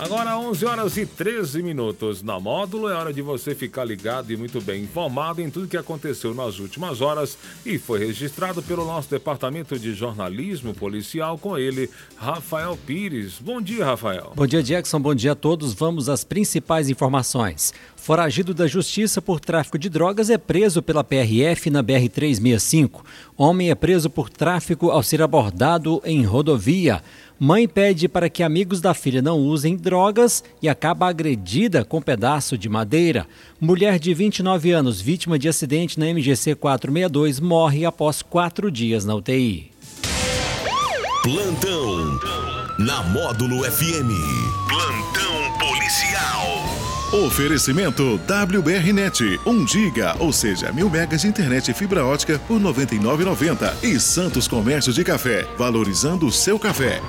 Agora 11 horas e 13 minutos na módulo. É hora de você ficar ligado e muito bem informado em tudo que aconteceu nas últimas horas e foi registrado pelo nosso departamento de jornalismo policial com ele, Rafael Pires. Bom dia, Rafael. Bom dia, Jackson. Bom dia a todos. Vamos às principais informações. Foragido da justiça por tráfico de drogas é preso pela PRF na BR-365. Homem é preso por tráfico ao ser abordado em rodovia. Mãe pede para que amigos da filha não usem drogas e acaba agredida com pedaço de madeira. Mulher de 29 anos, vítima de acidente na MGC 462, morre após quatro dias na UTI. Plantão na Módulo FM. Plantão policial. Oferecimento WBRnet, 1 giga, ou seja, mil megas de internet e fibra ótica por R$ 99,90. E Santos Comércio de Café, valorizando o seu café.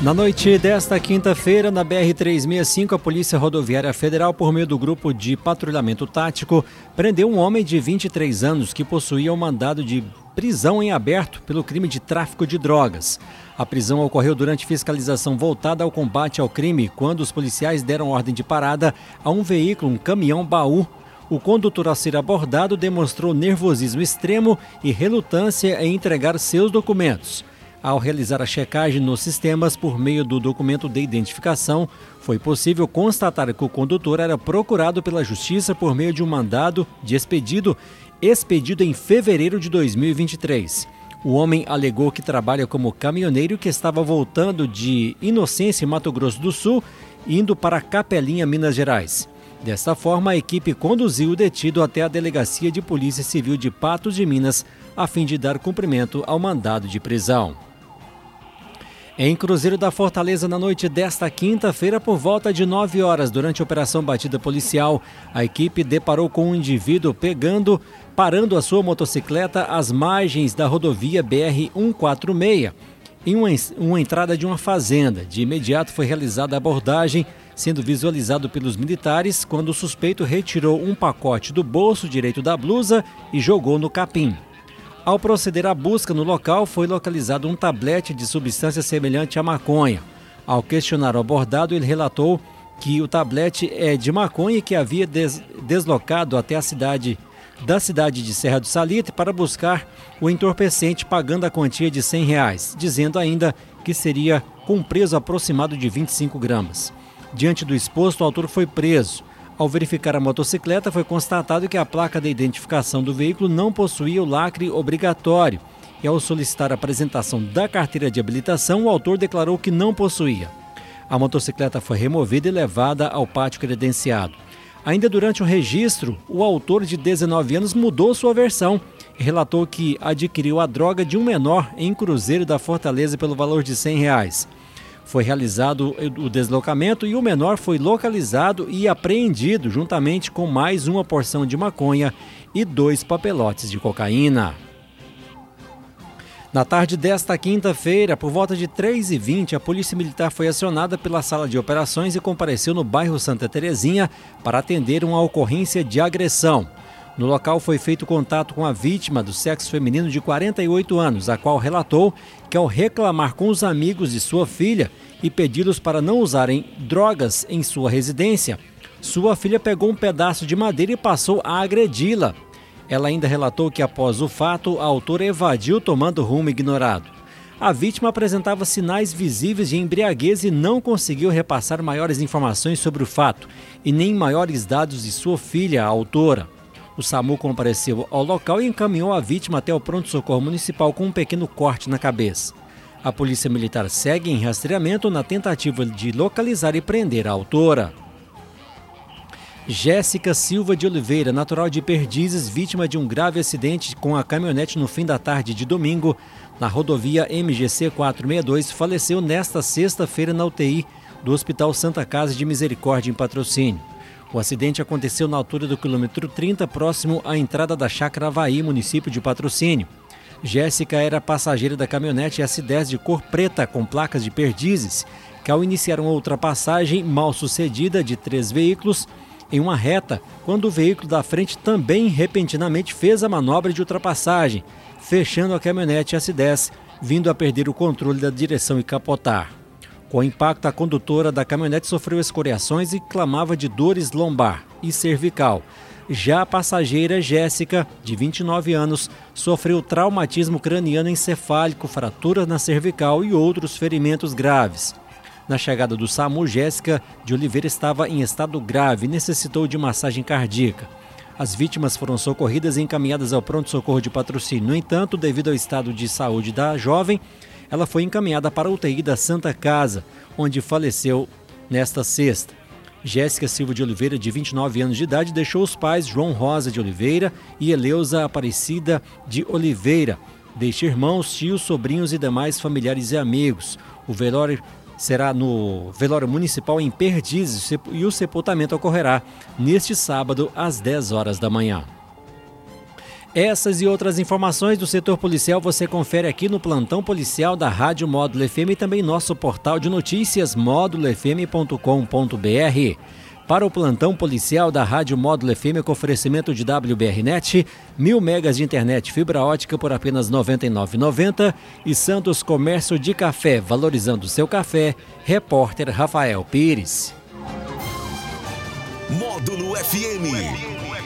Na noite desta quinta-feira, na BR-365, a Polícia Rodoviária Federal, por meio do grupo de patrulhamento tático, prendeu um homem de 23 anos que possuía um mandado de prisão em aberto pelo crime de tráfico de drogas. A prisão ocorreu durante fiscalização voltada ao combate ao crime, quando os policiais deram ordem de parada a um veículo, um caminhão baú. O condutor a ser abordado demonstrou nervosismo extremo e relutância em entregar seus documentos. Ao realizar a checagem nos sistemas por meio do documento de identificação, foi possível constatar que o condutor era procurado pela Justiça por meio de um mandado de expedido expedido em fevereiro de 2023. O homem alegou que trabalha como caminhoneiro que estava voltando de Inocência, Mato Grosso do Sul, indo para Capelinha, Minas Gerais. Desta forma, a equipe conduziu o detido até a Delegacia de Polícia Civil de Patos de Minas, a fim de dar cumprimento ao mandado de prisão. Em Cruzeiro da Fortaleza, na noite desta quinta-feira, por volta de 9 horas, durante a operação batida policial, a equipe deparou com um indivíduo pegando, parando a sua motocicleta às margens da rodovia BR-146, em uma, uma entrada de uma fazenda. De imediato foi realizada a abordagem, sendo visualizado pelos militares quando o suspeito retirou um pacote do bolso direito da blusa e jogou no capim. Ao proceder à busca no local, foi localizado um tablete de substância semelhante à maconha. Ao questionar o abordado, ele relatou que o tablete é de maconha e que havia des deslocado até a cidade da cidade de Serra do Salitre para buscar o entorpecente, pagando a quantia de 100 reais, dizendo ainda que seria com preço aproximado de 25 gramas. Diante do exposto, o autor foi preso. Ao verificar a motocicleta, foi constatado que a placa de identificação do veículo não possuía o lacre obrigatório. E ao solicitar a apresentação da carteira de habilitação, o autor declarou que não possuía. A motocicleta foi removida e levada ao pátio credenciado. Ainda durante o registro, o autor de 19 anos mudou sua versão e relatou que adquiriu a droga de um menor em Cruzeiro da Fortaleza pelo valor de 100 reais. Foi realizado o deslocamento e o menor foi localizado e apreendido juntamente com mais uma porção de maconha e dois papelotes de cocaína. Na tarde desta quinta-feira, por volta de 3h20, a Polícia Militar foi acionada pela sala de operações e compareceu no bairro Santa Terezinha para atender uma ocorrência de agressão. No local foi feito contato com a vítima do sexo feminino de 48 anos, a qual relatou que ao reclamar com os amigos de sua filha e pedi-los para não usarem drogas em sua residência, sua filha pegou um pedaço de madeira e passou a agredi-la. Ela ainda relatou que após o fato, a autora evadiu tomando rumo ignorado. A vítima apresentava sinais visíveis de embriaguez e não conseguiu repassar maiores informações sobre o fato e nem maiores dados de sua filha, a autora. O SAMU compareceu ao local e encaminhou a vítima até o pronto-socorro municipal com um pequeno corte na cabeça. A polícia militar segue em rastreamento na tentativa de localizar e prender a autora. Jéssica Silva de Oliveira, natural de Perdizes, vítima de um grave acidente com a caminhonete no fim da tarde de domingo, na rodovia MGC 462, faleceu nesta sexta-feira na UTI do Hospital Santa Casa de Misericórdia, em patrocínio. O acidente aconteceu na altura do quilômetro 30, próximo à entrada da Chácara Havaí, município de Patrocínio. Jéssica era passageira da caminhonete S10 de cor preta com placas de perdizes, que ao iniciar uma ultrapassagem mal sucedida de três veículos em uma reta, quando o veículo da frente também repentinamente fez a manobra de ultrapassagem, fechando a caminhonete S10, vindo a perder o controle da direção e capotar. Com o impacto, a condutora da caminhonete sofreu escoriações e clamava de dores lombar e cervical. Já a passageira Jéssica, de 29 anos, sofreu traumatismo craniano encefálico, fratura na cervical e outros ferimentos graves. Na chegada do SAMU, Jéssica de Oliveira estava em estado grave e necessitou de massagem cardíaca. As vítimas foram socorridas e encaminhadas ao pronto-socorro de patrocínio. No entanto, devido ao estado de saúde da jovem, ela foi encaminhada para a UTI da Santa Casa, onde faleceu nesta sexta. Jéssica Silva de Oliveira, de 29 anos de idade, deixou os pais João Rosa de Oliveira e Eleusa Aparecida de Oliveira. Deixa irmãos, tios, sobrinhos e demais familiares e amigos. O velório será no velório municipal em Perdizes e o sepultamento ocorrerá neste sábado às 10 horas da manhã. Essas e outras informações do setor policial você confere aqui no plantão policial da Rádio Módulo FM e também nosso portal de notícias módulofm.com.br. Para o plantão policial da Rádio Módulo FM com oferecimento de WBRnet, mil megas de internet fibra ótica por apenas R$ 99,90 e Santos Comércio de Café, valorizando seu café, repórter Rafael Pires. Módulo FM.